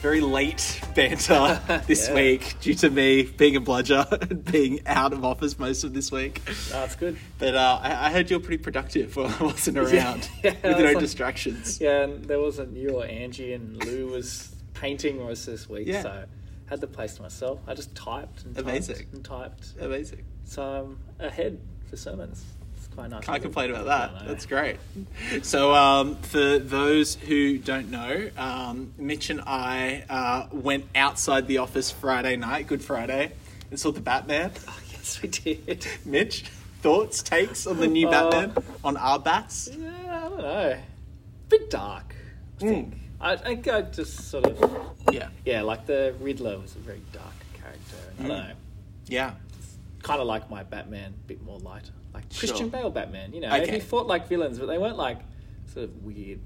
Very late banter this Yeah. week due to me being a bludger and being out of office most of this week. That's good. But uh, I, I heard you're pretty productive while I wasn't around Yeah, with I no like- distractions. Yeah, and there wasn't you or Angie and Lou was painting most this week, Yeah. so had the place to myself. I just typed and typed Amazing. and typed. Amazing. So I'm ahead for sermons. Quite nice. Can't complain about that. That's great. So, um, for those who don't know, um, Mitch and I uh, went outside the office Friday night, Good Friday, and saw the Batman. Oh, Yes, we did. Mitch, thoughts, takes on the new Uh, Batman, on our bats? Yeah, I don't know. Bit dark. I think. I think I just sort of Yeah. yeah, like the Riddler was a very dark character. I don't Mm. know. Yeah. kind of like my Batman, a bit more lighter. Like Sure. Christian Bale Batman, you know, Okay. he fought like villains, but they weren't like sort of weird.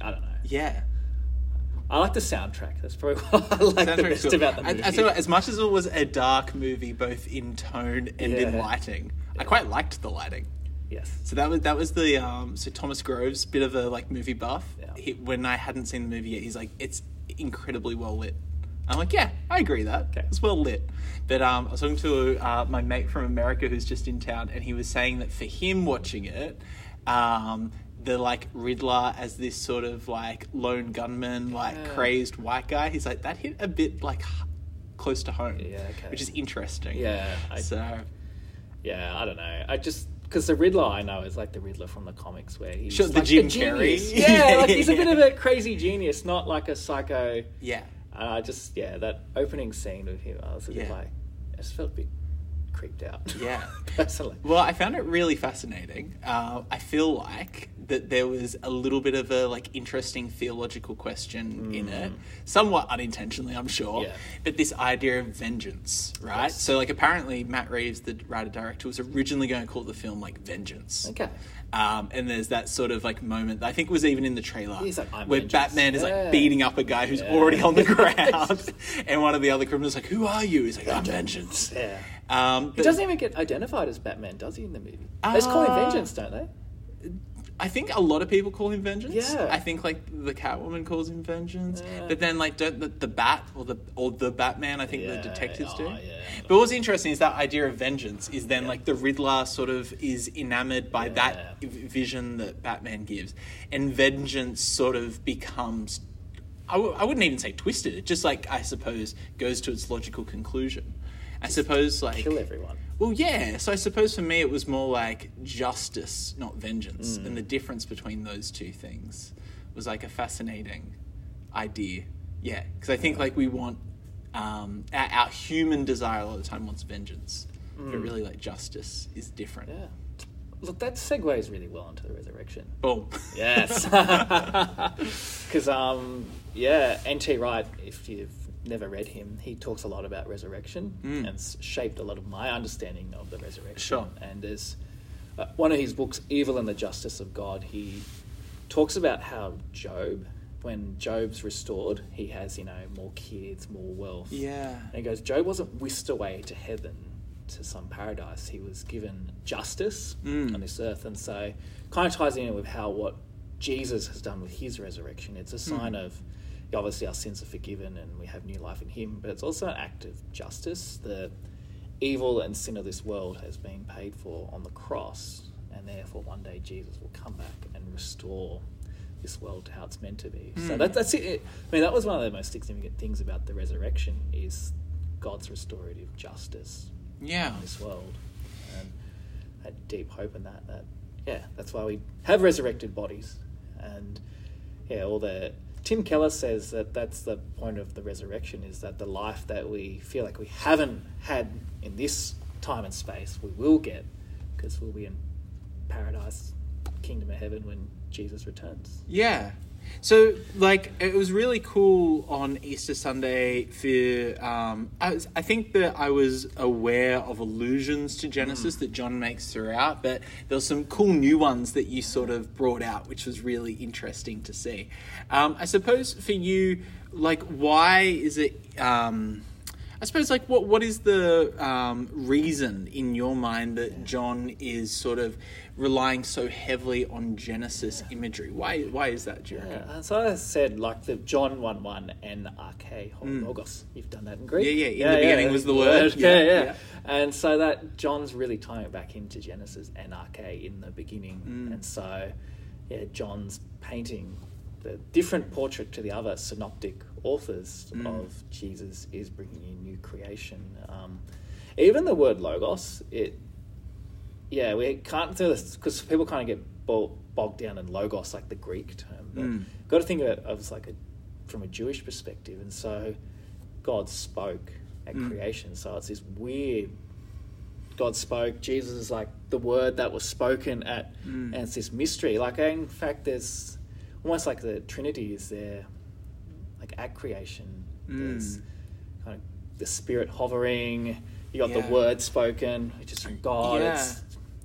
I don't know. Yeah. I like the soundtrack. That's probably what I like the best cool. about the movie. I tell you as much as it was a dark movie, both in tone and in Yeah. lighting, I quite liked the lighting. yes. So that was that was the um, so Thomas Groves, bit of a like movie buff. Yeah. He, when I hadn't seen the movie yet, he's like, it's incredibly well lit. I'm like, yeah, I agree that Okay. it's well lit. But um, I was talking to uh, my mate from America who's just in town, and he was saying that for him watching it, um, the like Riddler as this sort of like lone gunman, like Yeah. crazed white guy, he's like that hit a bit like h- close to home, Yeah, okay. which is interesting. Yeah, I- so Yeah, I don't know. I just because the Riddler I know is like the Riddler from the comics where he's Sure, the like Jim Carrey. genius. Yeah, like he's a bit of a crazy genius, not like a psycho. yeah. And I just yeah, that opening scene with him, I was a bit Yeah. like, I just felt a bit creeped out. Yeah. personally. Well, I found it really fascinating. Uh, I feel like that there was a little bit of a like interesting theological question in it, somewhat unintentionally, I'm sure. Yeah. But this idea of vengeance, right? Yes. So, like, apparently Matt Reeves, the writer director, was originally going to call the film like Vengeance. Okay. Um, and there's that sort of like moment that I think was even in the trailer like, "I'm where vengeance." Batman is Yeah. like beating up a guy who's Yeah. already on the ground, and one of the other criminals is like, "Who are you?" He's like, "I'm Vengeance." Yeah. Um, He doesn't even get identified as Batman, does he, in the movie? they just call him Uh, Vengeance, don't they? I think a lot of people call him Vengeance. Yeah. I think like the Catwoman calls him Vengeance, Yeah. but then like don't the, the Bat or the or the Batman. I think the Yeah, detectives do. oh, yeah. But what's interesting is that idea of vengeance is then like the Riddler sort of is enamored by that vision that Batman gives, and vengeance sort of becomes. I w- I wouldn't even say twisted. It just like I suppose goes to its logical conclusion. I suppose like Kill everyone. Well, yeah. So I suppose for me it was more like justice, not vengeance, Mm. and the difference between those two things was like a fascinating idea. Yeah, because I think like we want um, our, our human desire a lot of the time wants vengeance, but really like justice is different. Mm. Yeah. Look, that segues really well into the resurrection. Boom. Yes. Because, um, yeah, N.T. Wright, if you've never read him, he talks a lot about resurrection and shaped a lot of my understanding of the resurrection. Sure. And there's uh, one of his books, Evil and the Justice of God, he talks about how Job, when Job's restored, he has, you know, more kids, more wealth. yeah. And he goes, Job wasn't whisked away to heaven, to some paradise. He was given justice Mm. on this earth. And so kind of ties in with how what Jesus has done with his resurrection. It's a sign of obviously our sins are forgiven and we have new life in him, but it's also an act of justice. The evil and sin of this world has been paid for on the cross, and therefore one day Jesus will come back and restore this world to how it's meant to be. So hmm. that, that's it. I mean, that was one of the most significant things about the resurrection is God's restorative justice Yeah. in this world, and I had deep hope in that. That yeah, that's why we have resurrected bodies, and yeah, all the Tim Keller says that that's the point of the resurrection is that the life that we feel like we haven't had in this time and space, we will get because we'll be in paradise, kingdom of heaven when Jesus returns. Yeah. So, like, it was really cool on Easter Sunday for. Um, I, was, I think that I was aware of allusions to Genesis that John makes throughout, but there were some cool new ones that you sort of brought out, which was really interesting to see. Um, I suppose for you, like, why is it. Um, I suppose, like, what what is the um, reason in your mind that John is sort of relying so heavily on Genesis imagery? Why why is that, do? Yeah, so I said like the John one one and arche logos. You've done that in Greek. Mm. Yeah, yeah, in the beginning was the word. Yeah, Yeah, yeah, yeah. And so that John's really tying it back into Genesis and arche in the beginning. Mm. And so, yeah, John's painting the different portrait to the other synoptic authors Mm. of Jesus is bringing in new creation. Um, even the word logos, it yeah, we can't do this because people kind of get bogged down in logos, like the Greek term. But Mm. got to think of it as like a from a Jewish perspective, and so God spoke at Mm. creation. So it's this weird. God spoke. Jesus is like the word that was spoken at, Mm. and it's this mystery. Like in fact, there's almost like the Trinity is there, like at creation. There's Mm. kind of the Spirit hovering. You got Yeah. the word spoken, which is from God. Yeah. It's,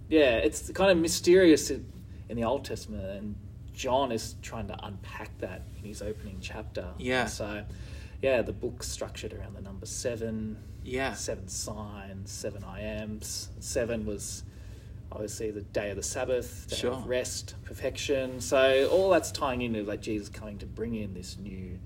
yeah, it's kind of mysterious in, in the Old Testament, and John is trying to unpack that in his opening chapter. Yeah. So, yeah, the book's structured around the number seven. Yeah. Seven signs, seven I ams. Seven was obviously the day of the Sabbath, day Sure. of rest, perfection. So all that's tying into like Jesus coming to bring in this new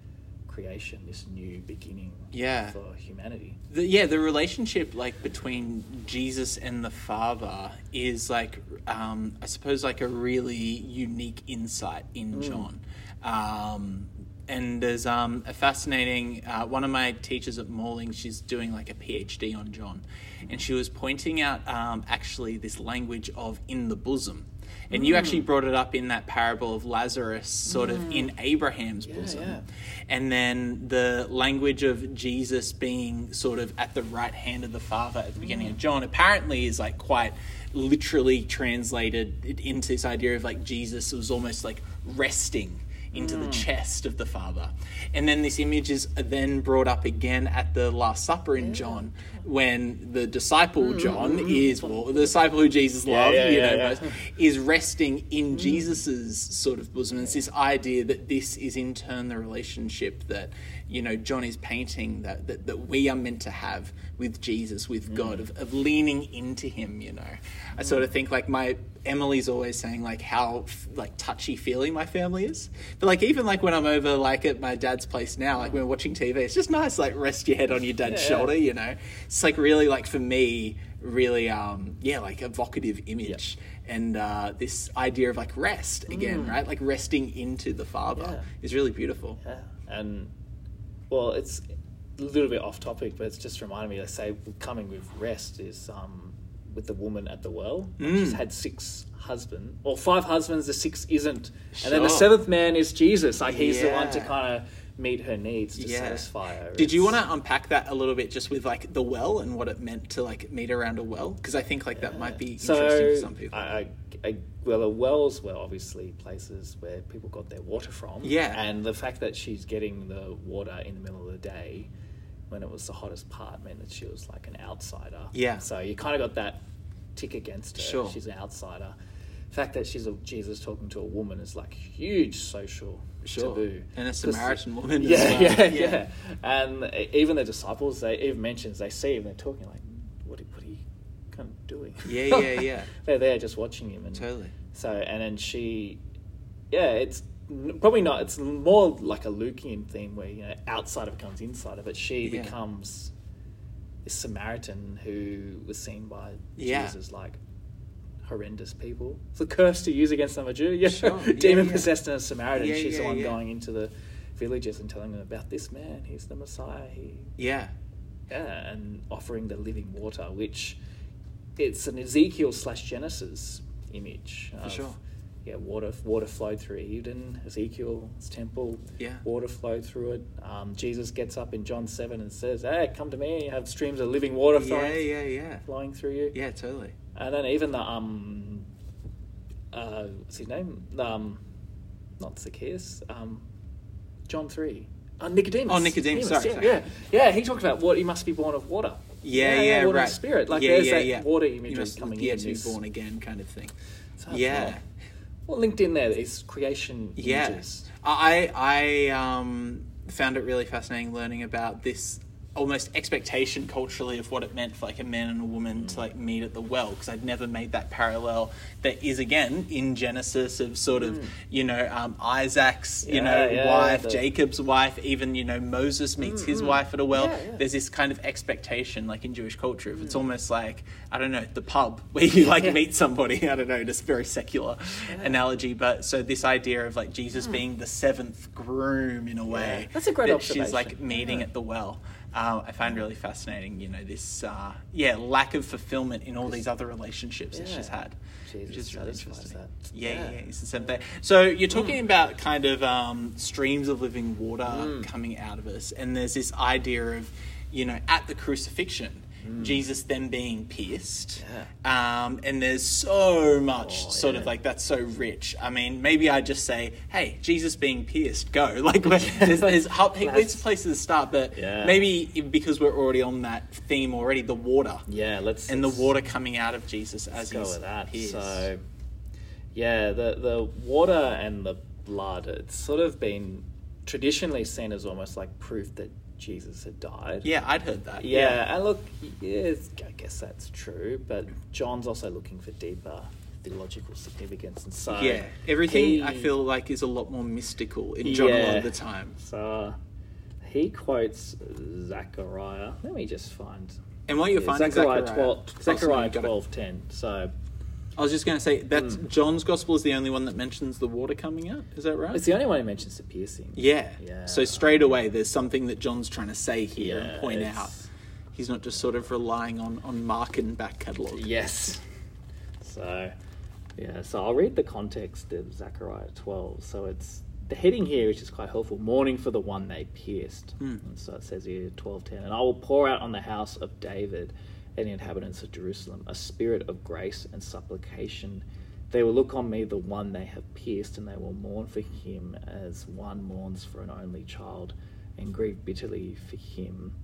creation, this new beginning Yeah. for humanity. the, yeah, the relationship like between Jesus and the Father is like, um, I suppose, like a really unique insight in John. Um, and there's um, a fascinating uh, one of my teachers at Morling. She's doing like a PhD on John, and she was pointing out um, actually this language of in the bosom. And you actually brought it up in that parable of Lazarus, sort of in Abraham's bosom yeah. and then the language of Jesus being sort of at the right hand of the Father at the beginning of John apparently is like quite literally translated into this idea of like Jesus was almost like resting into the hmm. chest of the Father. And then this image is then brought up again at the Last Supper in John when the disciple hmm. John is, well, the disciple who Jesus loved, yeah, you know, yeah. is resting in hmm. Jesus's sort of bosom. And it's this idea that this is in turn the relationship that you know John is painting that that, that we are meant to have with Jesus, with God, of, of leaning into Him. You know, I sort of think like my Emily's always saying like how like touchy feely my family is, but like even like when I'm over like at my dad's place now, like when we're watching TV, it's just nice like rest your head on your dad's Yeah. shoulder. You know, it's like really like for me really um yeah like evocative image and uh this idea of like rest again right like resting into the father Yeah. is really beautiful Yeah, and well, it's a little bit off topic, but it's just reminded me. I say coming with rest is um, with the woman at the well. She's had six husbands, or five husbands. The sixth isn't, and then the seventh man is Jesus. Like he's the one to kind of meet her needs to Yeah. satisfy her. did you want to unpack that a little bit just with like the well and what it meant to like meet around a well because i think like that might be interesting so for some people I, I, I, well, the wells were obviously places where people got their water from. Yeah. and the fact that she's getting the water in the middle of the day when it was the hottest part meant that she was like an outsider. Yeah. So you kind of got that tick against her. Sure. She's an outsider. The fact that she's a Jesus talking to a woman is like huge social Sure. taboo. And a Samaritan woman as Yeah, well. yeah, Yeah. yeah, And even the disciples, they even mentions they see him. They're talking like, "What? What are you kind of doing?" Yeah, yeah, yeah. they're there just watching him, and Totally. So and then she, yeah, it's probably not. It's more like a Lukean theme where you know outsider becomes insider, but she Yeah. becomes this Samaritan who was seen by Yeah. Jesus as like horrendous people. It's a curse to use against them a Jew. Yeah, Sure. Demon yeah. possessed and a Samaritan. Yeah, She's the one going into the villages and telling them about this man. He's the Messiah. He yeah yeah, and offering the living water, which it's an Ezekiel slash Genesis image. For of, sure. Yeah, water water flowed through Eden, Ezekiel's temple. Yeah. water flowed through it. Um, Jesus gets up in John seven and says, "Hey, come to me. You have streams of living water flowing, yeah yeah yeah. flowing through you." yeah totally And then even the um, uh, what's his name? Um, not Zacchaeus, um, John three. Uh, Nicodemus. Oh, Nicodemus, sorry, yeah, sorry. yeah, yeah. He talked about what he must be born of water. Yeah, yeah, water right. spirit. Like yeah, there's yeah, that yeah. water You imagery must- coming yeah, in. to be this- born again kind of thing. Yeah. Well, linked in there is creation Yeah, images. I I um, found it really fascinating learning about this almost expectation culturally of what it meant for like a man and a woman to like meet at the well because I'd never made that parallel that is again in Genesis of sort of mm. you know um, Isaac's you Yeah, know yeah, wife the- Jacob's wife even you know Moses meets his mm-hmm. wife at a well. Yeah, there's this kind of expectation like in Jewish culture if it's mm. almost like I don't know the pub where you like meet somebody. I don't know just very secular analogy but so this idea of like Jesus being the seventh groom in a way That's a great that she's like meeting at the well um, I find really fascinating you know this uh, yeah lack of fulfillment in all these other relationships that she's had Jesus which is really interesting that. yeah yeah, Yeah. yeah it's the same thing so you're talking about kind of um, streams of living water Mm. coming out of us and there's this idea of you know at the crucifixion Jesus then being pierced, Mm. Yeah. um, and there's so much Oh, sort yeah. of like that's so rich. I mean, maybe I just say, "Hey, Jesus being pierced, go!" Like there's, there's it's a place to start, but Yeah. maybe because we're already on that theme already, the water Yeah, let's and the let's- water coming out of Jesus as Let's go he's with that. pierced. So, yeah, the the water and the blood. It's sort of been traditionally seen as almost like proof that Jesus had died. yeah, I'd heard that. Yeah, and look, yes, I guess that's true, but John's also looking for deeper theological significance, and so yeah. Everything he- I feel like is a lot more mystical in John a lot of the time. So he quotes Zechariah. Let me just find. And while you're yeah, finding Zechariah, Zechariah, 12, Oh, Zechariah you got twelve ten. So I was just going to say that Hmm. John's gospel is the only one that mentions the water coming out. Is that right? it's the only one who mentions the piercing. Yeah. Yeah. So straight away, there's something that John's trying to say here Yeah, and point it's- out. He's not just sort of relying on on Mark and back catalogue. Yes. So, yeah, so I'll read the context of Zechariah 12. So it's the heading here, which is quite helpful mourning for the one they pierced. And so it says here 12:10, and I will pour out on the house of David and the inhabitants of Jerusalem a spirit of grace and supplication. They will look on me, the one they have pierced, and they will mourn for him as one mourns for an only child, and grieve bitterly for him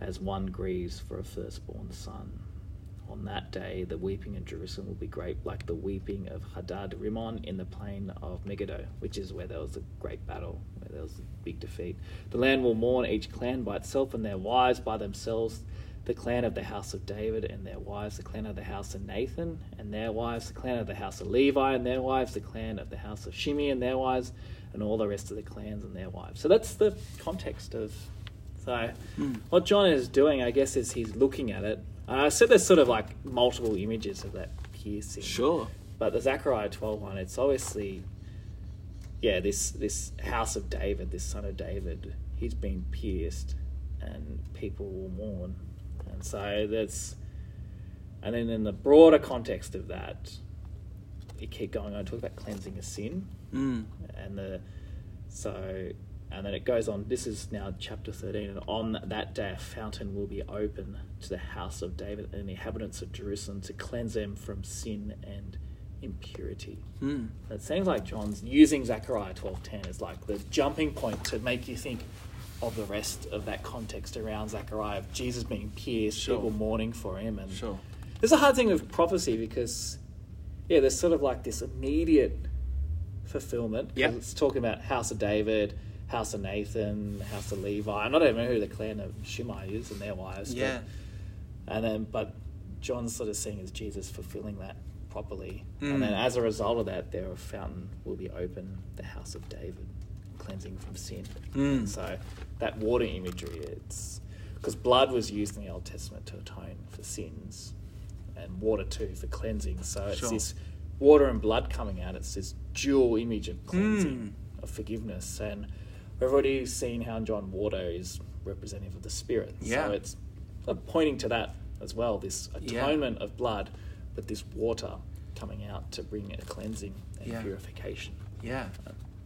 as one grieves for a firstborn son. On that day, the weeping in Jerusalem will be great, like the weeping of Hadad Rimmon in the plain of Megiddo, which is where there was a great battle, where there was a big defeat. The land will mourn, each clan by itself, and their wives by themselves. The clan of the house of David and their wives, the clan of the house of Nathan and their wives, the clan of the house of Levi and their wives, the clan of the house of Shimei and their wives, and all the rest of the clans and their wives. So that's the context of so, what John is doing, I guess, is he's looking at it. Uh, I said there's sort of like multiple images of that piercing. Sure. But the Zechariah 12 one, it's obviously, yeah, this, this house of David, this son of David, he's been pierced and people will mourn. So that's, and then in the broader context of that, you keep going on, talk about cleansing a sin Mm. and the so and then it goes on this is now chapter 13 and on that day a fountain will be open to the house of david and the inhabitants of jerusalem to cleanse them from sin and impurity Mm. it seems like john's using zechariah 12.10 as like the jumping point to make you think of the rest of that context around zechariah of jesus being pierced Sure. people mourning for him and Sure. there's a hard thing with prophecy because, yeah, there's sort of like this immediate fulfillment. Yeah, It's talking about House of David, House of Nathan, House of Levi. I'm not even know who the clan of Shimei is and their wives. but- Yeah. and then, but John's sort of seeing as Jesus fulfilling that properly. Mm. And then as a result of that, their fountain will be open, the House of David, cleansing from sin. Mm. So that water imagery, it's because blood was used in the Old Testament to atone for sins, and water too for cleansing. So it's Sure. this water and blood coming out. It's this dual image of cleansing, Mm. of forgiveness, and we've already seen how John water is representative of the Spirit. Yeah. So it's uh, pointing to that as well. This Yeah. atonement of blood, but this water coming out to bring a cleansing and Yeah. purification. Yeah.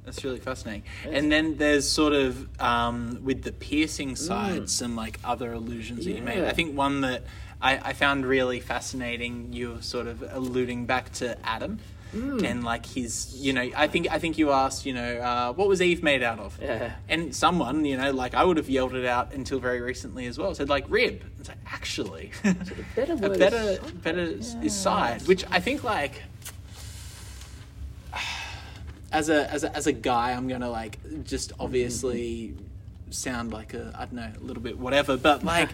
That's really fascinating. Yes. And then there's sort of um, with the piercing side, some like other allusions that you made. Mm. I think one that I, I found really fascinating. You were sort of alluding back to Adam. and like his, you know, I think I think you asked, you know, uh, what was Eve made out of? Yeah. And someone, you know, like I would have yelled it out until very recently as well. Said like rib. It's like actually, better a better side. better is side, which I think like. As a, as a as a guy, I'm gonna like just obviously sound like a I don't know a little bit whatever, but like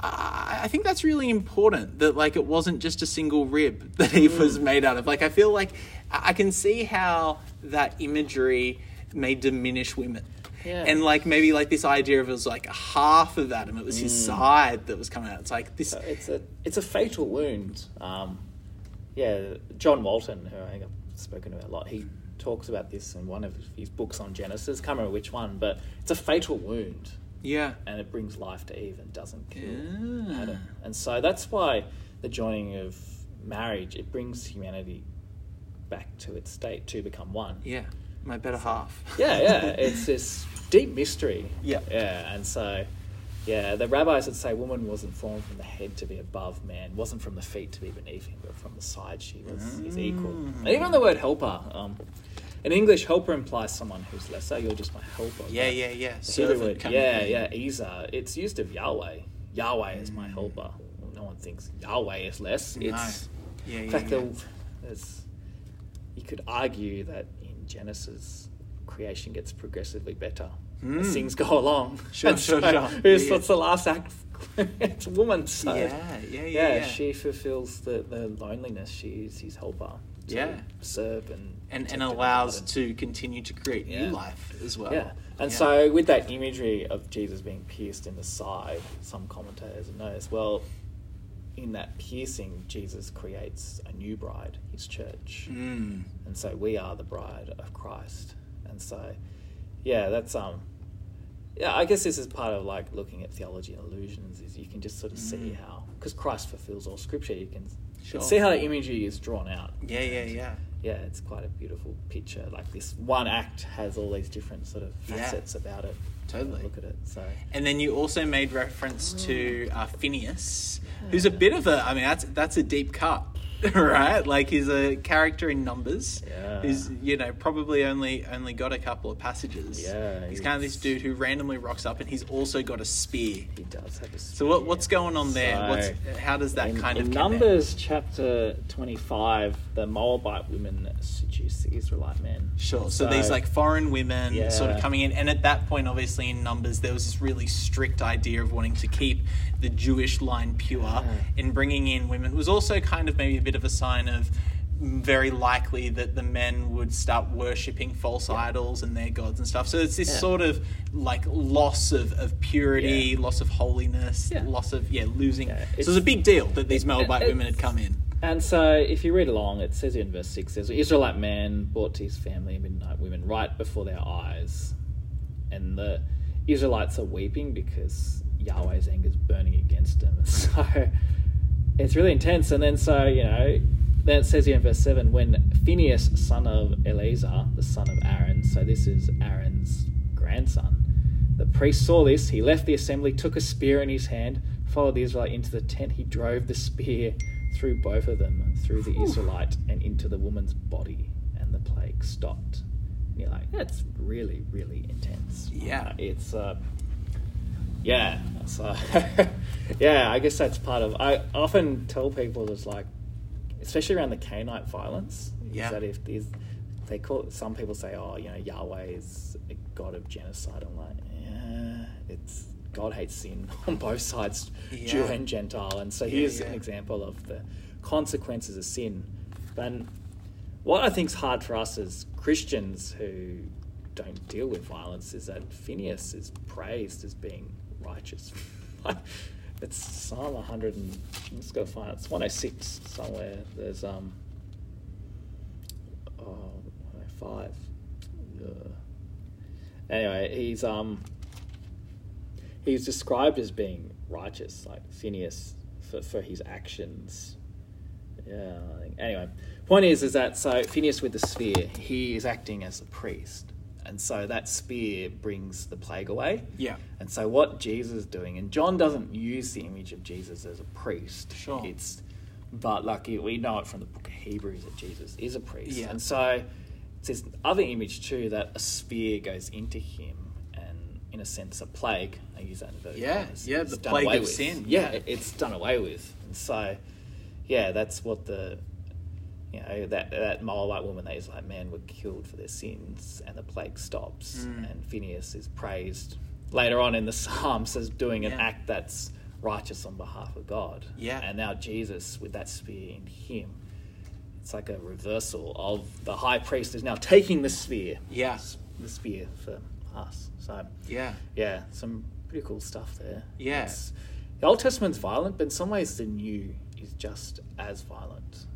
I I think that's really important that like it wasn't just a single rib that Eve mm. was made out of. Like I feel like I can see how that imagery may diminish women. Yeah. And like maybe like this idea of it was like half of Adam, it was his mm. side that was coming out. It's like this. Uh, it's a it's a fatal wound. Um, yeah, John Walton, who I think I've spoken about a lot, he talks about this in one of his books on Genesis. Can't remember which one, but it's a fatal wound, Yeah. and it brings life to Eve and doesn't kill Yeah. Adam. And so that's why the joining of marriage it brings humanity back to its state to become one. Yeah. My better half. Yeah, yeah. It's this deep mystery. Yeah. Yeah. And so, yeah, the rabbis would say woman wasn't formed from the head to be above man, wasn't from the feet to be beneath him, but from the side she was his equal. And even the word helper, um, in English, helper implies someone who's lesser. You're just my helper. Yeah, yeah, yeah. Servant word, yeah, in. yeah, ezer. It's used of Yahweh. Yahweh is my helper. Well, no one thinks Yahweh is less. No. It's Yeah, in yeah, fact, yeah. there's, you could argue that in Genesis, creation gets progressively better as things go along. Hmm. Sure, And sure, so sure. Who's, Yeah. What's the last act? it's a woman. So Yeah, yeah, yeah, yeah, she fulfills the, the loneliness. She's his helper. To Yeah. serve and and, and allows to continue to create new life as well. Yeah. And so, with that imagery of Jesus being pierced in the side, some commentators have noticed, well, in that piercing, Jesus creates a new bride, his church. Mm. And so, we are the bride of Christ. And so, yeah, that's, um, yeah, I guess this is part of like looking at theology and illusions, is you can just sort of see how, because Christ fulfills all scripture, you can, Mm. Sure. see how the imagery is drawn out. Yeah, yeah, yeah. yeah, it's quite a beautiful picture. Like this one act has all these different sort of Yeah. facets about it. Totally. Look at it. So And then you also made reference to uh, Phineas, who's a bit of a. I mean, that's that's a deep cut, right? Like he's a character in Numbers, Yeah. who's you know probably only only got a couple of passages. Yeah, he's kind of this dude who randomly rocks up, and he's also got a spear. he does have a. Spear. So what what's going on there? So, what's how does that in, kind in of? Numbers chapter twenty-five? The Moabite women seduce the Israelite men. Sure. So, these like foreign women sort of coming in, and at that point, obviously in Numbers, there was this really strict idea of wanting to keep the Jewish line pure, Yeah. and bringing in women It was also kind of maybe a bit of a sign of very likely that the men would start worshipping false idols and their gods and stuff. So it's this Yeah. sort of like loss of, of purity, Yeah. loss of holiness, Yeah. loss of yeah losing. Yeah, so it it's- was a big deal that these it- Moabite women had come in. And so, if you read along, it says in verse 6 there's an Israelite man brought to his family Midianite women right before their eyes. And the Israelites are weeping because Yahweh's anger is burning against them. So, it's really intense. And then, so, you know, then it says here in verse 7 when Phineas, son of Eleazar, the son of Aaron, so this is Aaron's grandson, the priest saw this. He left the assembly, took a spear in his hand, followed the Israelite into the tent. He drove the spear through both of them, through the Israelite and into the woman's body, and the plague stopped. And you're like, that's really, really intense. Yeah. Uh, it's, uh, yeah. So, uh, yeah, I guess that's part of. I often tell people it's like, especially around the Canaanite violence, Yeah. is that if there's, they call some people say, oh, you know, Yahweh is a god of genocide. I'm like, yeah, it's God hates sin on both sides, Jew and Gentile, and so here's yeah. an example of the consequences of sin. But what I think's hard for us as Christians who don't deal with violence is that Phineas is praised as being righteous. it's Psalm 100 and let's go find it. It's 106 somewhere. There's um oh 105. Ugh. Anyway, he's um he's described as being righteous, like Phineas for, for his actions. Yeah. Anyway, point is, is that so Phineas with the sphere, he is acting as a priest, and so that spear brings the plague away. Yeah. And so what Jesus is doing, and John doesn't use the image of Jesus as a priest. Sure. It's but like we know it from the book of Hebrews that Jesus is a priest, Yeah. and so it's this other image too that a spear goes into him, and in a sense, a plague. I use that in verse Yeah, is- yeah, is the done plague away of with. sin, Yeah, yeah. it's done away with, and so yeah, that's what the you know that that Moabite woman, those like men were killed for their sins, and the plague stops, Mm. and Phineas is praised later on in the Psalms as doing an Yeah. act that's righteous on behalf of God. Yeah. and now Jesus with that spear in him. It's like a reversal of the high priest is now taking the spear, Yes. the spear for us. So Yeah. yeah, some pretty cool stuff there. Yeah. The Old Testament's violent, but in some ways the New is just as violent.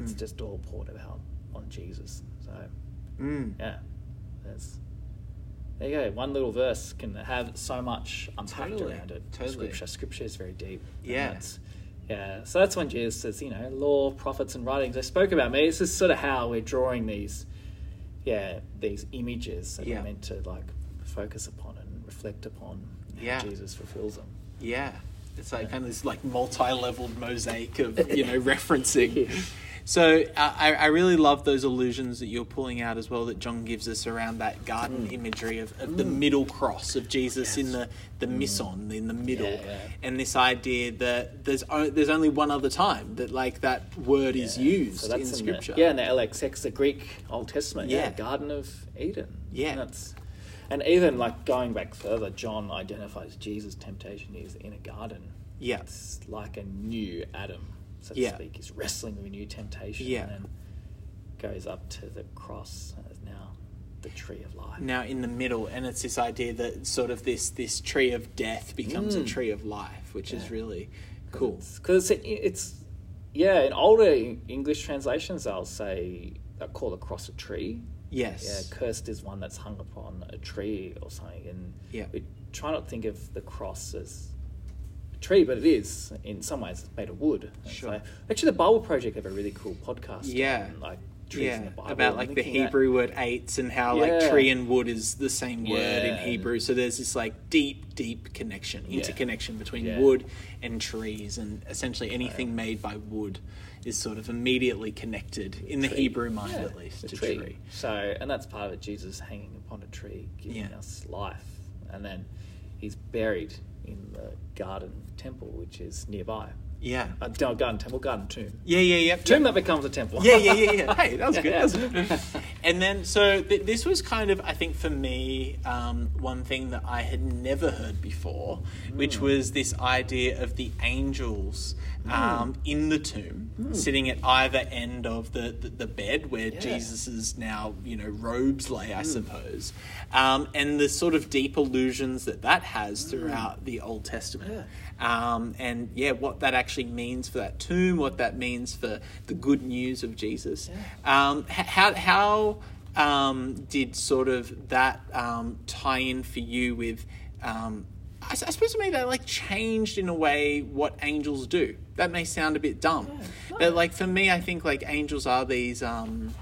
It's Mm. just all poured out on Jesus. So Mm. yeah, there's there you go. One little verse can have so much unpacked Totally, around it. totally. Scripture, scripture is very deep. Yeah. yeah. So that's when Jesus says, you know, law, prophets, and writings. They spoke about me. This is sort of how we're drawing these, yeah, these images that Yeah. we're meant to like focus upon and reflect upon. how Yeah. Jesus fulfills them. Yeah. It's like kind of this like multi-leveled mosaic of you know referencing. Yeah. So uh, I, I really love those allusions that you're pulling out as well that John gives us around that garden mm. imagery of, of the mm. middle cross of Jesus in the the mm. mison in the middle, Yeah, yeah. and this idea that there's o- there's only one other time that like that word is used So in the- Scripture. yeah, in the LXX, the Greek Old Testament. Yeah, Yeah. Garden of Eden. Yeah. And that's and even like going back further, John identifies Jesus' temptation is in a garden. Yeah. It's like a new Adam, so to Yeah. speak. He's wrestling with a new temptation. Yeah. And then goes up to the cross as now the tree of life. now in the middle, and it's this idea that sort of this this tree of death becomes a Mm. tree of life, which is Yeah. really cool. Because it's, it's, yeah, in older English translations, I'll say, they'll call the cross a tree. Yeah, Yes. cursed is one that's hung upon a tree or something. And Yeah. we try not to think of the cross as a tree, but it is in some ways it's made of wood. And Sure. so- actually, the Bible Project have a really cool podcast. Yeah. on, like trees in the Bible. about like the Hebrew word eights and how like tree and wood is the same word in Hebrew. So there's this like deep, deep connection, Yeah. interconnection between Yeah. wood and trees, and essentially anything made by wood is sort of immediately connected in the tree. Hebrew mind, Yeah, at least, the to tree. tree. So, and that's part of it. Jesus hanging upon a tree, giving Yeah. us life, and then he's buried in the garden temple, which is nearby. Yeah, A no, garden temple, garden tomb. yeah, yeah, yeah. Tomb that becomes a temple. yeah, yeah, yeah, yeah. Hey, that was good. Yeah. That was good. And then, so th- this was kind of, I think, for me, um, one thing that I had never heard before, Hmm. which was this idea of the angels um, in the tomb, sitting at either end of the, the, the bed where. Yeah. Jesus's now, you know, robes lay. I suppose, um, and the sort of deep illusions that that has throughout the Old Testament. Um, and yeah, what that actually means for that tomb, what that means for the good news of Jesus. Um, how how um, did sort of that um, tie in for you with? Um, I, I suppose to me that like changed in a way what angels do. That may sound a bit dumb, but like for me, I think like angels are these. Um,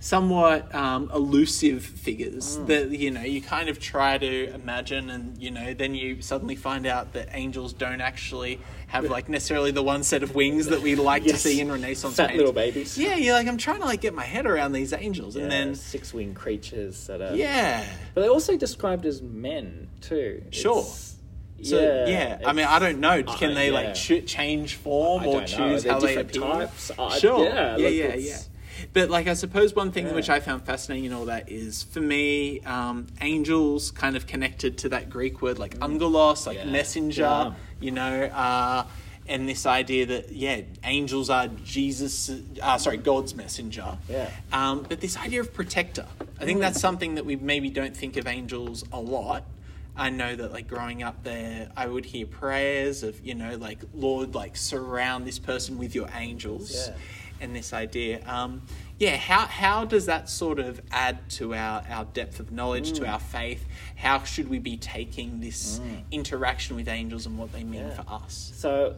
somewhat um, elusive figures that you know you kind of try to imagine and you know then you suddenly find out that angels don't actually have like necessarily the one set of wings that we like to see in renaissance Fat paintings. little babies. yeah you're like i'm trying to like get my head around these angels and then six winged creatures that are. yeah But they're also described as men, too. Sure. It's- so yeah, i mean i don't know can they yeah. like ch- change form or choose how they appear types. Sure yeah, yeah like yeah yeah but like i suppose one thing Yeah. which i found fascinating in all that is for me um, angels kind of connected to that greek word like angelos like Mm. Yeah. messenger Yeah. you know uh, and this idea that yeah angels are jesus uh, sorry god's messenger Yeah. um, but this idea of protector i think Mm. that's something that we maybe don't think of angels a lot I know that like growing up there, I would hear prayers of, you know, like, Lord, like surround this person with your angels Yeah. And this idea. Um, yeah, how, how does that sort of add to our, our depth of knowledge, Mm. to our faith? How should we be taking this interaction with angels and what they mean Yeah. for us? So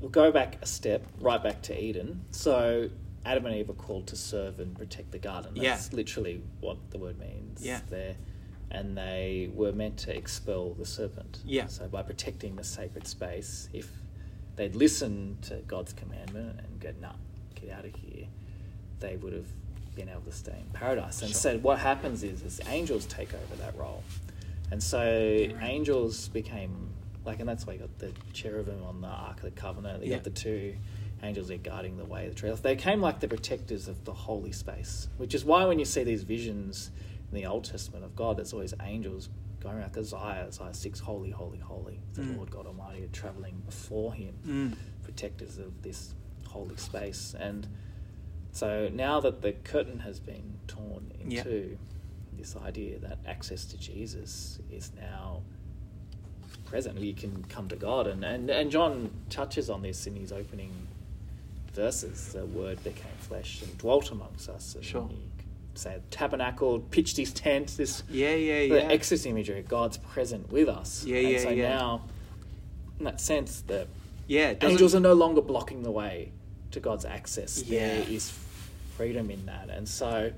we'll go back a step, right back to Eden. So Adam and Eve are called to serve and protect the garden. That's Yeah. literally what the word means Yeah. there. And they were meant to expel the serpent. Yeah. So by protecting the sacred space, if they'd listened to God's commandment and go, nah, get out of here, they would have been able to stay in paradise. And Sure. so what happens is, is angels take over that role. And so angels became like, and that's why you got the cherubim on the Ark of the Covenant. You Yeah. got the two angels there guarding the way, the trails. They came like the protectors of the holy space, which is why when you see these visions in the Old Testament of God, there's always angels going around. Isaiah, Isaiah 6, holy, holy, holy. The Mm. Lord God Almighty are traveling before him, Mm. protectors of this holy space. And so now that the curtain has been torn in Yeah. two, this idea that access to Jesus is now present. You can come to God. And, and, and John touches on this in his opening verses. The word became flesh and dwelt amongst us. And Sure. could say tabernacled, pitched his tent, this Yeah, yeah, the yeah. Exodus imagery, God's present with us. Yeah, and yeah, so yeah. now, in that sense, the yeah, angels are no longer blocking the way to God's access. There Yeah. is freedom in that, and so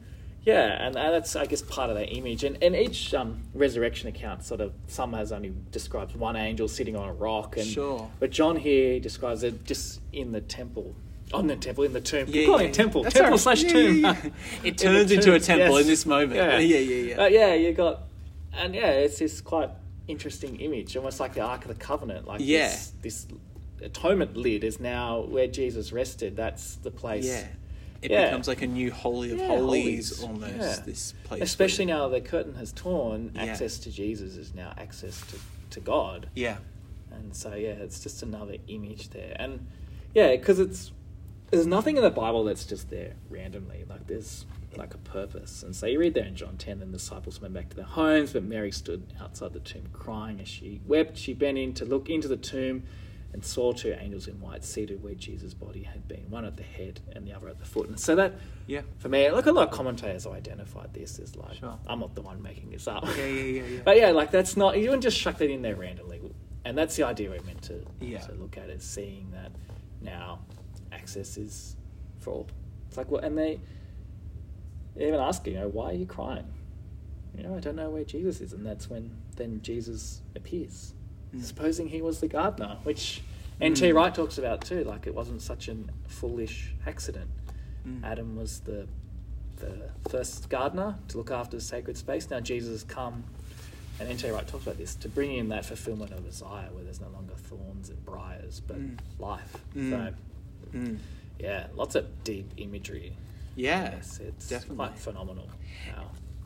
yeah, and that's I guess part of that image. And and each um, resurrection account sort of some has only describes one angel sitting on a rock, and Sure. but John here describes it just in the temple. On the temple, in the tomb. Yeah, Keep yeah. temple. That's temple slash tomb. yeah, yeah. In It turns into a temple yes. in this moment. Yeah, Yeah, yeah, yeah. Uh, yeah, you got, and yeah, it's this quite interesting image, almost like the Ark of the Covenant. Like Yeah. this, this atonement lid is now where Jesus rested. That's the place. Yeah. It Yeah. becomes like a new holy of Yeah, holies, holies. almost. This place, Especially where- now the curtain has torn, access to Jesus is now access to, to God. Yeah, And so yeah, it's just another image there, and yeah, because it's there's nothing in the Bible that's just there randomly. Like there's like a purpose, and so you read there in John ten, and the disciples went back to their homes, but Mary stood outside the tomb crying as she wept. She bent in to look into the tomb. And saw two angels in white seated where Jesus' body had been, one at the head and the other at the foot. And so that, yeah, for me, look, a lot of commentators have identified this as like, Sure. I'm not the one making this up. yeah, yeah, yeah. yeah. But yeah, like that's not you wouldn't just chuck that in there randomly, and that's the idea we're meant to Yeah. to look at is seeing that now access is for all. It's like well, and they they even ask you know why are you crying? You know I don't know where Jesus is, and that's when then Jesus appears. Mm. Supposing he was the gardener, which N.T. Mm. Wright talks about too, like it wasn't such a foolish accident. Mm. Adam was the the first gardener to look after the sacred space. Now Jesus has come, and N.T. Wright talks about this to bring in that fulfillment of Isaiah, where there's no longer thorns and briars, but Mm. life. So Mm. yeah, lots of deep imagery. Yeah, Yes, it's definitely. quite phenomenal.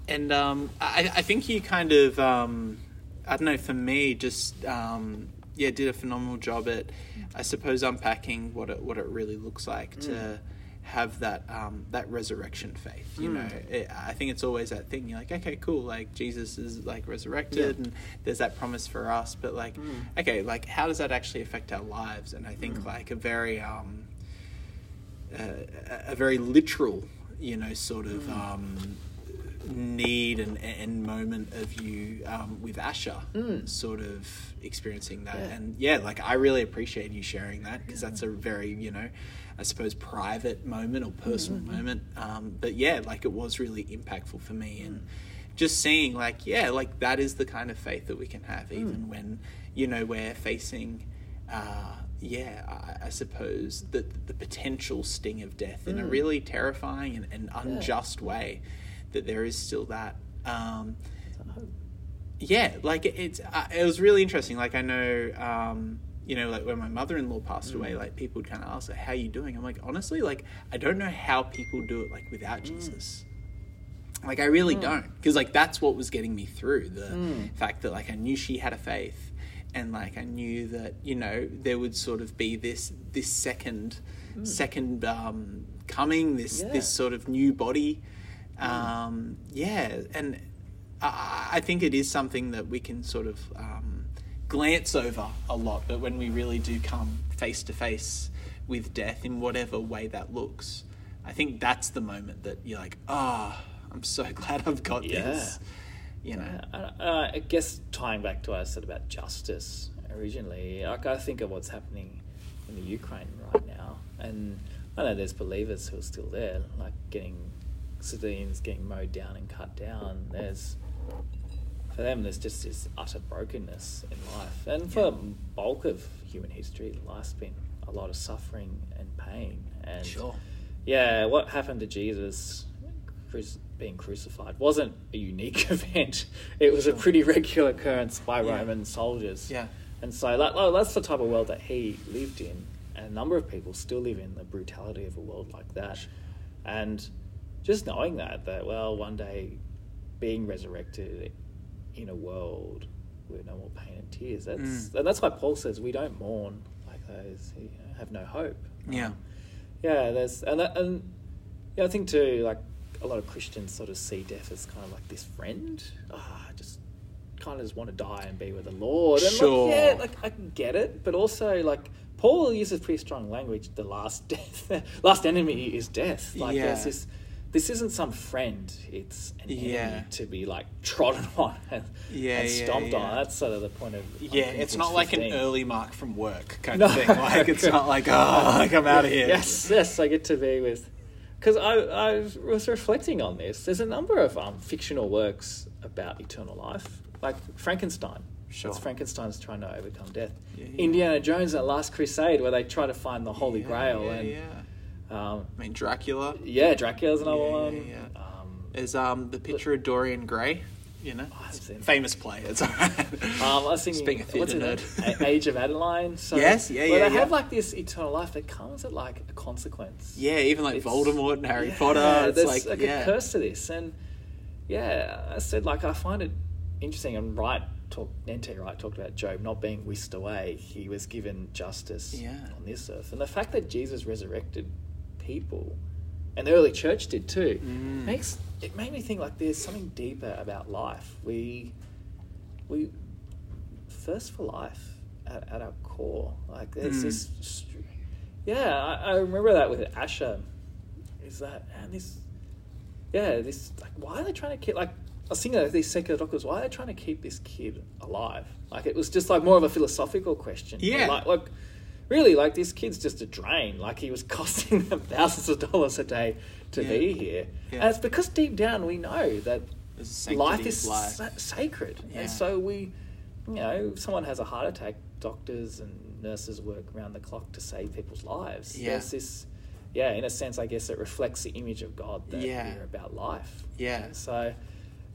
And um, I, I think you kind of, um, I don't know, for me, just um, yeah, did a phenomenal job at, I suppose, unpacking what it what it really looks like to Mm. have that um, that resurrection faith. You Mm. know, it, I think it's always that thing. You're like, okay, cool, like Jesus is like resurrected, Yeah. and there's that promise for us. But like, Mm. okay, like how does that actually affect our lives? And I think Mm. like a very um, a- a very literal, you know, sort of Mm. um, and, and moment of you um, with Asher, Mm. sort of experiencing that. Yeah. And yeah, like I really appreciate you sharing that because that's a very, you know, I suppose private moment or personal Mm-hmm. moment. Um, but yeah, like it was really impactful for me and Mm. just seeing like yeah like that is the kind of faith that we can have Mm. even when you know we're facing uh, yeah I, I suppose the the potential sting of death in a Mm. really terrifying and, and unjust way that there is still that um, yeah like it, it's uh, it was really interesting. Like i know um you know like when my mother-in-law passed away like people would kind of ask like how you doing? I'm like honestly like i don't know how people do it like without jesus. Like i really don't because like that's what was getting me through the Mm. fact that like i knew she had a faith and like i knew that you know there would sort of be this this second second um coming this Yeah. this sort of new body um yeah and I, I think it is something that we can sort of um, glance over a lot, but when we really do come face to face with death in whatever way that looks, I think that's the moment that you're like, ah, I'm so glad I've got Yeah. this. You know, uh, I guess tying back to what I said about justice originally, like I think of what's happening in the Ukraine right now, and I know there's believers who are still there, like getting civilians getting mowed down and cut down. There's for them, there's just this utter brokenness in life, and for the bulk of human history. Life's been a lot of suffering and pain, and Sure. yeah, what happened to Jesus being crucified wasn't a unique event. It was a pretty regular occurrence by Yeah. Roman soldiers. Yeah. And so that, oh, that's the type of world that he lived in. And a number of people still live in the brutality of a world like that. And just knowing that, that, well, one day being resurrected in a world with no more pain and tears, that's, Mm. and that's why Paul says we don't mourn like those who have no hope. Yeah. Um, yeah, there's, and, that, and yeah, I think too, like a lot of Christians sort of see death as kind of like this friend. Ah, I just kind of just want to die and be with the Lord. And Sure. like, yeah, like I can get it, but also like Paul uses pretty strong language. The last death, last enemy is death. Like Yeah. there's this. This isn't some friend; it's an Yeah. enemy to be like trodden on and, Yeah, and stomped yeah. on. That's sort of the point of Yeah, it's not like an early mark from work kind No. of thing. Like it's not like oh, like I'm out of here. Yes, yes, I get to be with. Because I, I was reflecting on this. There's a number of um, fictional works about eternal life, like Frankenstein. Sure. It's Frankenstein's trying to overcome death. Indiana Jones and the Last Crusade, where they try to find the Holy Grail, and yeah. Um, I mean Dracula. yeah, Dracula's another Yeah, yeah, one. yeah. Um, There's um the picture of Dorian Gray. You know, I haven't seen it. famous play. It's alright. Um, I was thinking, a what's theatre it, nerd. A- Age of Adaline. So, Yes, yeah, where yeah, They yeah. have like this eternal life that comes at like a consequence. yeah, even like It's- Voldemort and Harry Yeah, Potter. It's there's like, like yeah, a curse to this, and yeah, I said like I find it interesting. And Wright talked, N.T. Wright talked about Job not being whisked away; he was given justice Yeah. on this earth, and the fact that Jesus resurrected people, and the early church did too, Mm. makes it made me think like there's something deeper about life. We we thirst for life at, at our core. Like there's Mm. this, yeah. I, I remember that with Asher. Is that and this, yeah, this like why are they trying to keep like I was thinking of these secular doctors. Why are they trying to keep this kid alive? Like it was just like more of a philosophical question. Yeah. like like really like this kid's just a drain. Like he was costing them thousands of dollars a day to Yeah. be here, Yeah. and it's because deep down we know that There's a sanctity life is life. sa- sacred, Yeah. and so we, you know, if someone has a heart attack, doctors and nurses work around the clock to save people's lives. Yeah. There's this, yeah, in a sense, I guess it reflects the image of God that Yeah. we're about life. Yeah. And so,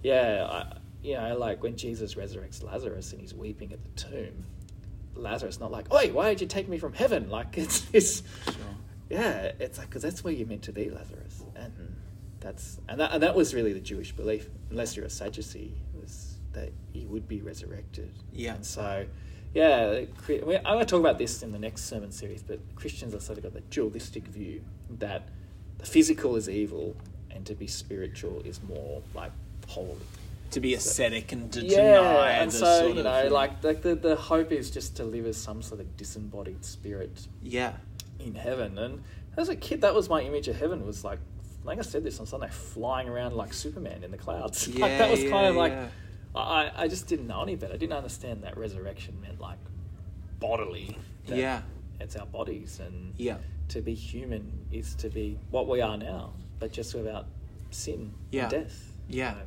yeah, I, you know, like when Jesus resurrects Lazarus and he's weeping at the tomb, Lazarus not like, "Oi, why did you take me from heaven?" Like it's this, yeah, it's like because that's where you're meant to be, Lazarus, and that's and that and that was really the Jewish belief, unless you're a Sadducee, was that he would be resurrected. Yeah. and so. Yeah, I'm going to talk about this in the next sermon series, but Christians have sort of got the dualistic view that the physical is evil and to be spiritual is more like holy. To be ascetic and to Yeah, deny and so sort you know, like like the, the hope is just to live as some sort of disembodied spirit yeah, in heaven. And as a kid, that was my image of heaven. Was like, like I said this on Sunday, flying around like Superman in the clouds. like Yeah, that was yeah, kind of like. I I just didn't know any better. I didn't understand that resurrection meant like bodily. Yeah. it's our bodies, and yeah, to be human is to be what we are now, but just without sin Yeah. and death. Yeah. yeah,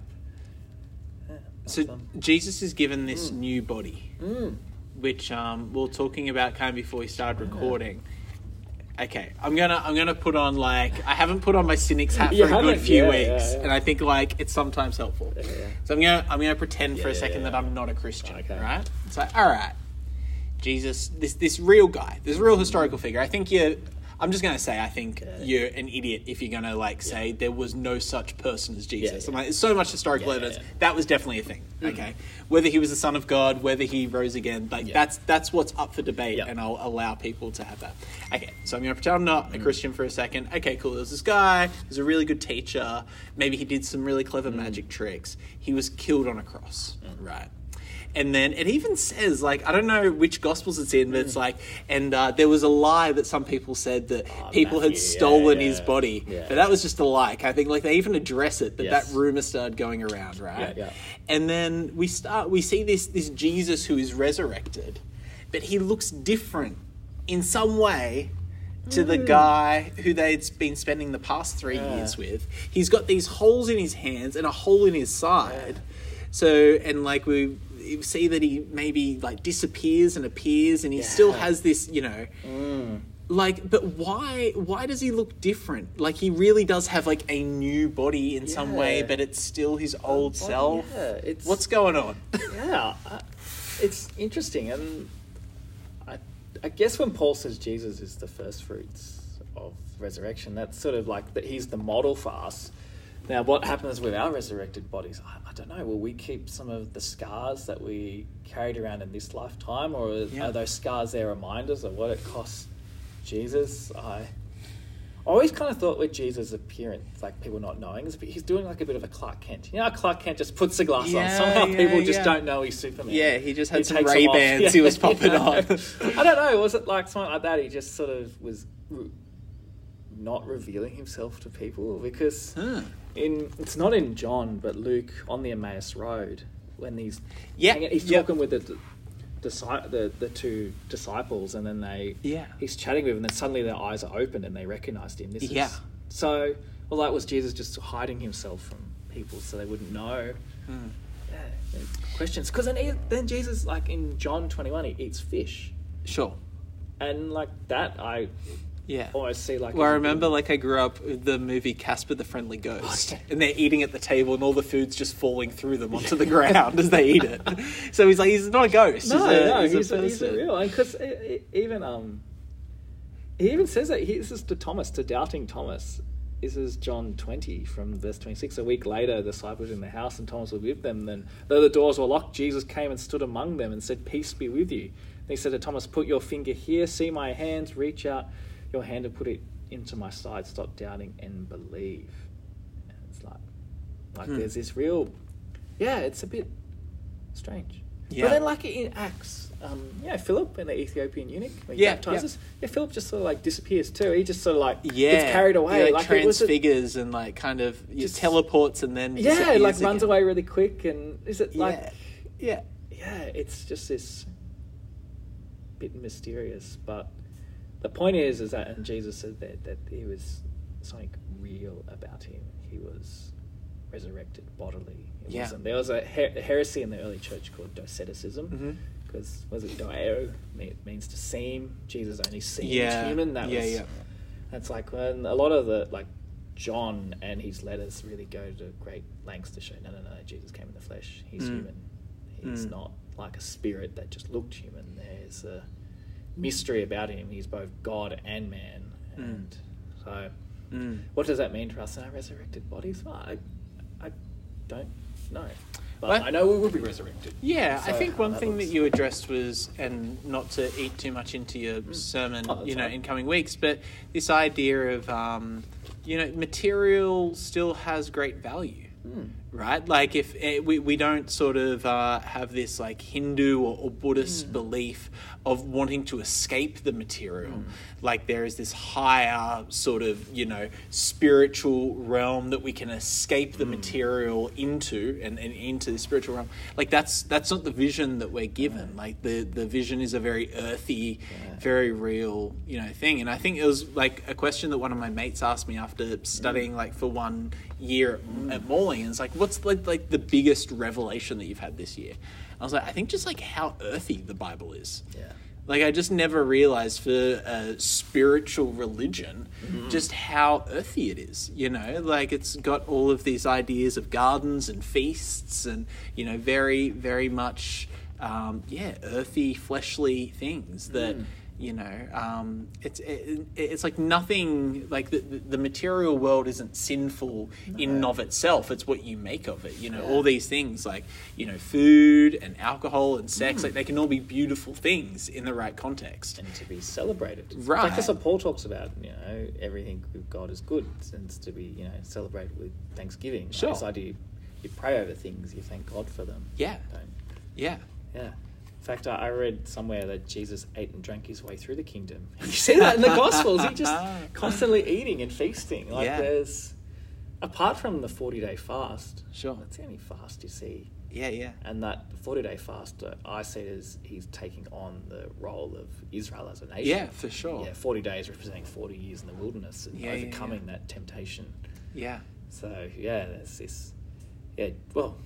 So Jesus is given this Mm. new body, mm. which um, we are talking about kind of before we started recording. Okay, I'm gonna I'm gonna put on like I haven't put on my cynics hat You for a good few Yeah, weeks, yeah, yeah. and I think like it's sometimes helpful. Yeah, yeah. So I'm gonna I'm gonna pretend for a Yeah, second yeah, that. I'm not a Christian, Okay. right? It's like all right, Jesus, this this real guy, this real historical figure. I think you're. I'm just gonna say I think Yeah. you're an idiot if you're gonna like say there was no such person as Jesus. Yeah, yeah. I'm like, there's so much historical Yeah, yeah, evidence. yeah. That was definitely a thing. Okay, whether he was the son of God, whether he rose again, like Yeah. that's that's what's up for debate, Yeah. and I'll allow people to have that. Okay, so I'm gonna pretend I'm not a Mm. Christian for a second. Okay, cool. There's this guy. He's a really good teacher. Maybe he did some really Mm. clever magic tricks. He was killed on a cross, right? And then it even says, like, I don't know which Gospels it's in, but Mm. it's like, and uh, there was a lie that some people said that Oh, people had Matthew, yeah, stolen yeah. his body. Yeah. But that was just a lie. I think, like, they even address it that Yes. that rumor started going around, right? Yeah, yeah. And then we start, we see this this Jesus who is resurrected, but he looks different in some way to the guy who they'd been spending the past three Yeah. years with. He's got these holes in his hands and a hole in his side. So and like we you see that he maybe like disappears and appears, and he still has this, you know, mm. like. But why? Why does he look different? Like he really does have like a new body in some way, but it's still his old self. Yeah, it's What's going on? yeah, I, it's interesting, and I, I guess when Paul says Jesus is the first fruits of resurrection, that's sort of like that he's the model for us. Now, what happens with our resurrected bodies? I don't know. Will we keep some of the scars that we carried around in this lifetime, or Yeah. are those scars there reminders of what it cost Jesus? I always kind of thought with Jesus' appearance, like people not knowing, is he's doing like a bit of a Clark Kent. You know, Clark Kent just puts the glass Yeah, on. Somehow yeah, people just yeah. don't know he's Superman. Yeah, he just had some takes them. Ray-Bans he was you popping know. on. I don't know. Was it like something like that? He just sort of was not revealing himself to people because Huh. In it's not in John, but Luke on the Emmaus Road when he's Yeah, hanging- he's talking with the. The the two disciples, and then they Yeah. he's chatting with them, and then suddenly their eyes are opened and they recognized him. This Yeah. is so well. That was Jesus just hiding himself from people so they wouldn't know. Hmm. Yeah, yeah, questions because then then Jesus like in John twenty one he eats fish, Sure. and like that I Yeah. almost see like Well, I remember, bit- like, I grew up with the movie Casper the Friendly Ghost, and they're eating at the table, and all the food's just falling through them onto the ground as they eat it. So he's like, he's not a ghost. no he's a, no he's, he's, a a, he's a real because even um he even says that he, this is to Thomas to doubting Thomas. This is John 20 from verse 26. A week later, the disciples in the house and Thomas was with them. Then, though the doors were locked, Jesus came and stood among them and said, Peace be with you. Then he said to Thomas, Put your finger here, see my hands, reach out your hand and put it into my side. Stop doubting and believe. And it's like, like Hmm. there's this real, yeah, it's a bit strange. Yeah. But then, like in Acts, um, yeah, Philip and the Ethiopian eunuch, when he Yeah, baptizes, yeah. Philip just sort of like disappears too. He just sort of like Yeah, gets carried away, He, like, it a- transfigures and like kind of Just- teleports and then yeah, like runs again. away really quick, and is it like, Yeah, yeah, yeah, it's just this bit mysterious. But the point is, is that and Jesus said that that he was something real about him. He was resurrected bodily. It Yeah. wasn't. There was a her- heresy in the early church called Doceticism. Because was it dokeo? It means to seem. Jesus only seemed Yeah. human. That Yeah, was. yeah. That's like when a lot of the like John and his letters really go to great lengths to show no, no, no. Jesus came in the flesh. He's Mm. human. He's Mm. not like a spirit that just looked human. There's a mystery about him. He's both God and man. And so, Mm. what does that mean for us in our resurrected bodies? Well, I, I don't know. But Well- I know we will be resurrected. Yeah, I think one that thing that you addressed was, and not to eat too much into your sermon, Oh, you know, fine. in coming weeks, but this idea of, um, you know, material still has great value. Hmm. Right, like if eh, we we don't sort of uh, have this like Hindu or, or Buddhist Hmm. belief of wanting to escape the material, Hmm. like there is this higher sort of you know spiritual realm that we can escape the material into and, and into the spiritual realm. Like that's that's not the vision that we're given. Like the the vision is a very earthy, Yeah. very real you know thing. And I think it was like a question that one of my mates asked me after studying like for one year at, at Morling, and it's like, what's like like the biggest revelation that you've had this year? I was like, I think just like how earthy the Bible is. Yeah. Like I just never realized for a spiritual religion just how earthy it is. You know, like it's got all of these ideas of gardens and feasts, and you know, very very much, um, yeah, earthy, fleshly things that. You know, um, it's it, it's like nothing. Like the, the material world isn't sinful in and of itself. It's what you make of it. You know, all these things like you know, food and alcohol and sex. Like they can all be beautiful things in the right context. and to be celebrated. Right. Like that's what Paul talks about. You know, everything with God is good, and it's to be you know celebrated with thanksgiving. Like Sure. this idea, you, you pray over things, you thank God for them. Yeah. Don't. Yeah. Yeah. In fact, I read somewhere that Jesus ate and drank his way through the kingdom. You see that in the Gospels. He just constantly eating and feasting. Like Yeah. there's, apart from the forty day fast. Sure. That's the only fast you see. Yeah. Yeah. And that 40 day fast, uh, I see it as he's taking on the role of Israel as a nation. Yeah, for sure. Yeah, 40 days representing 40 years in the wilderness and yeah, overcoming yeah. that temptation. Yeah. So, yeah, there's this. Yeah, well,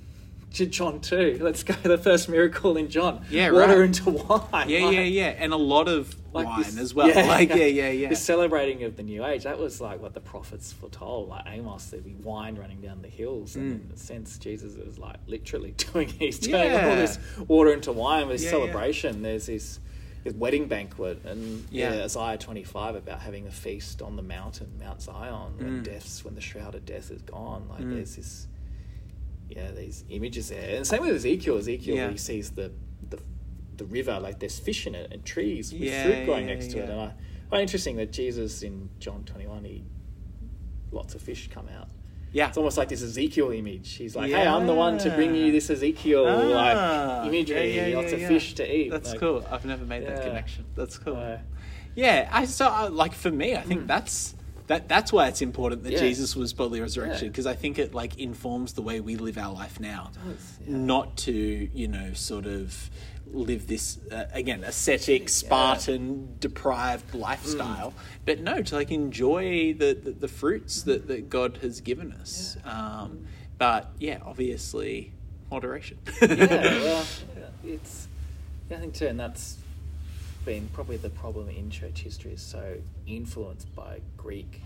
to John too. Let's go the first miracle in John. Yeah, water right. into wine. Yeah, Like- yeah, yeah, and a lot of like wine this- as well. like, yeah, yeah, yeah. This celebrating of the new age, that was like what the prophets foretold. Like Amos, there'd be wine running down the hills. And Mm. in a sense, Jesus is like literally doing, he's turning all this water into wine with this Yeah, yeah. celebration. There's this, this wedding banquet. And yeah. Yeah. Isaiah 25 about having a feast on the mountain, Mount Zion, when Mm. death's, when the shroud of death is gone. Like Mm. there's this, yeah, these images there. And same with Ezekiel. Ezekiel, Yeah. he sees the, the, the river, like there's fish in it and trees with Yeah, fruit growing yeah, next to it. And I find it interesting that Jesus in John 21, he lots of fish come out. yeah. It's almost like this Ezekiel image. He's like, "Hey, I'm the one to bring you this Ezekiel Ah, like imagery, lots of fish to eat." That's Like, cool. I've never made that connection. That's cool. uh, Yeah, I so uh, like for me, I think that's that that's why it's important that. Yeah. Jesus was bodily resurrection Yeah. because I think it like informs the way we live our life now. does, yeah. Not to you know sort of live this uh, again ascetic, Spartan, deprived lifestyle, Hmm. but no, to like enjoy the the, the fruits that, that God has given us. Um, but yeah, obviously moderation. yeah, well, yeah, it's yeah, I think too, and that's been probably the problem in church history is so influenced by Greek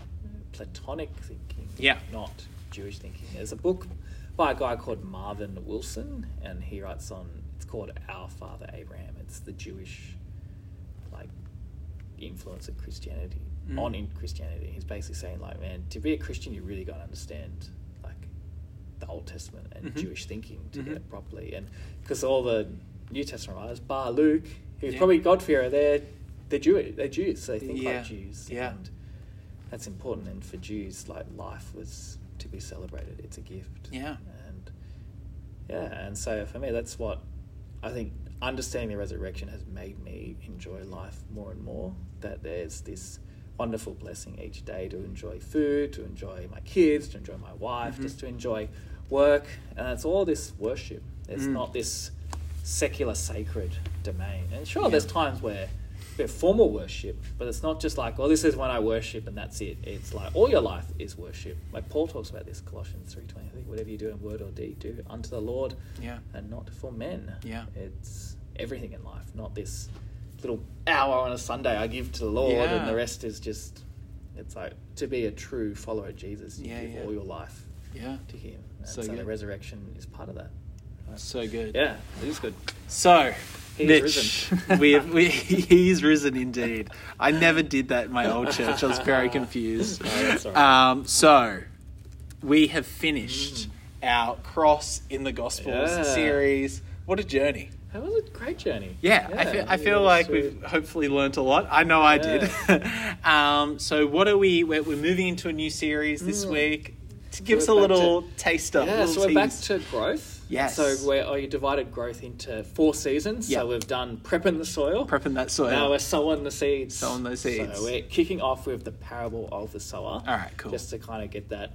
Platonic thinking, Yeah. not Jewish thinking. There's a book by a guy called Marvin Wilson, and he writes on. It's called Our Father Abraham. It's the Jewish like influence of Christianity Mm. on in Christianity. He's basically saying like, man, to be a Christian, you really got to understand like the Old Testament and Mhm. Jewish thinking to Mhm. get it properly. And because all the New Testament writers, bar Luke, who's Yeah. probably God-fearer, they're they're Jewish. They're Jews, so they think Yeah. like Jews. Yeah. And that's important. And for Jews, like life was to be celebrated. It's a gift. Yeah. And yeah, and so for me, that's what I think. Understanding the resurrection has made me enjoy life more and more. That there's this wonderful blessing each day to enjoy food, to enjoy my kids, to enjoy my wife, Mhm. just to enjoy work, and it's all this worship. It's Mm. not this secular sacred domain. And sure, Yeah. there's times where have formal worship, but it's not just like, well, this is when I worship and that's it. It's like all your life is worship. Like Paul talks about this, Colossians three twenty. I think whatever you do in word or deed, do unto the Lord Yeah. and not for men. Yeah. It's everything in life, not this little hour on a Sunday I give to the Lord Yeah. and the rest is just it's like to be a true follower of Jesus, you Yeah, give yeah. all your life Yeah. to him. And So so, the resurrection is part of that. So good. Yeah, it is good. So, He's Mitch, risen. we, have, we he's risen indeed. I never did that in my old church. I was very confused. Oh. Um, so, we have finished our Cross in the Gospels Yeah. series. What a journey! That was a great journey. Yeah, I feel, I feel like so- we've hopefully learnt a lot. I know I did. um, so, what are we? We're, we're moving into a new series this Mm. week. To give We're us a little to- taster. Yeah, little so we're back to growth. Yes. So we're oh, you divided growth into four seasons. Yeah. So we've done prepping the soil. prepping that soil. Now we're sowing the seeds. Sowing those seeds. So we're kicking off with the parable of the sower. All right, cool. Just to kind of get that.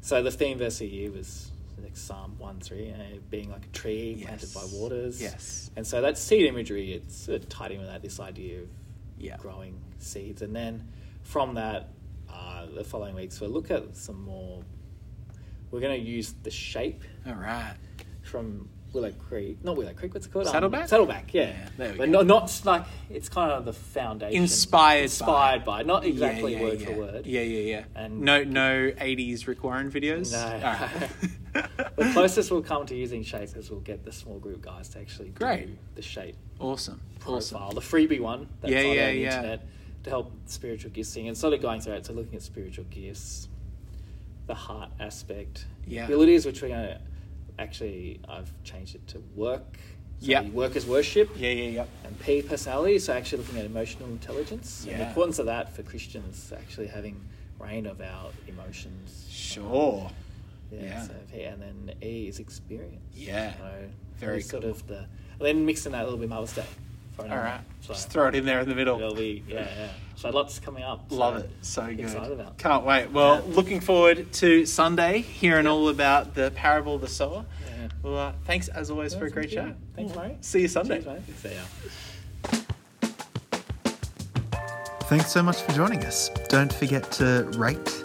So the theme verse of the year was like Psalm 1 3, uh, being like a tree planted by waters. Yes. And so that seed imagery, it's sort of tied in with that, this idea of Yeah. growing seeds. And then from that, uh, the following weeks, we'll look at some more. We're going to use the shape All right. From Willow Creek, not Willow Creek. What's it called? Um, Saddleback? Saddleback, yeah. Yeah, there we but go. not not like it's kind of the foundation. Inspired inspired by. by, not exactly Yeah, word yeah. for word. Yeah, yeah, yeah. And- no, no '80s Rick Warren videos. No. All right. the closest we'll come to using shape is we'll get the small group guys to actually Great. do the shape awesome. Awesome. profile, the freebie one that's Yeah, on yeah, the yeah. internet to help spiritual gifting and sort of going through it. So looking at spiritual gifts, the heart aspect, Yeah. abilities, which we're going to actually I've changed it to work. So Yeah. work as worship. Yeah, yeah, yeah. and P personality, so actually looking at emotional intelligence and the importance of that for Christians, actually having reign of our emotions. Sure. Yeah. Yeah. So P, and then E is experience. Yeah. So Very sort cool. of the and then mixing that a little bit Mother's Day. For All another right. one. So Just throw it in there in the middle. it'll be yeah, yeah. So lots coming up. so Love it. So good. Excited about. Can't wait. Well, Yeah. looking forward to Sunday, hearing all about the parable of the sower. Yeah. Well, uh, thanks as always for a great Yeah. chat. Thanks, mate. See you Sunday. Cheers, mate. See ya. Thanks so much for joining us. Don't forget to rate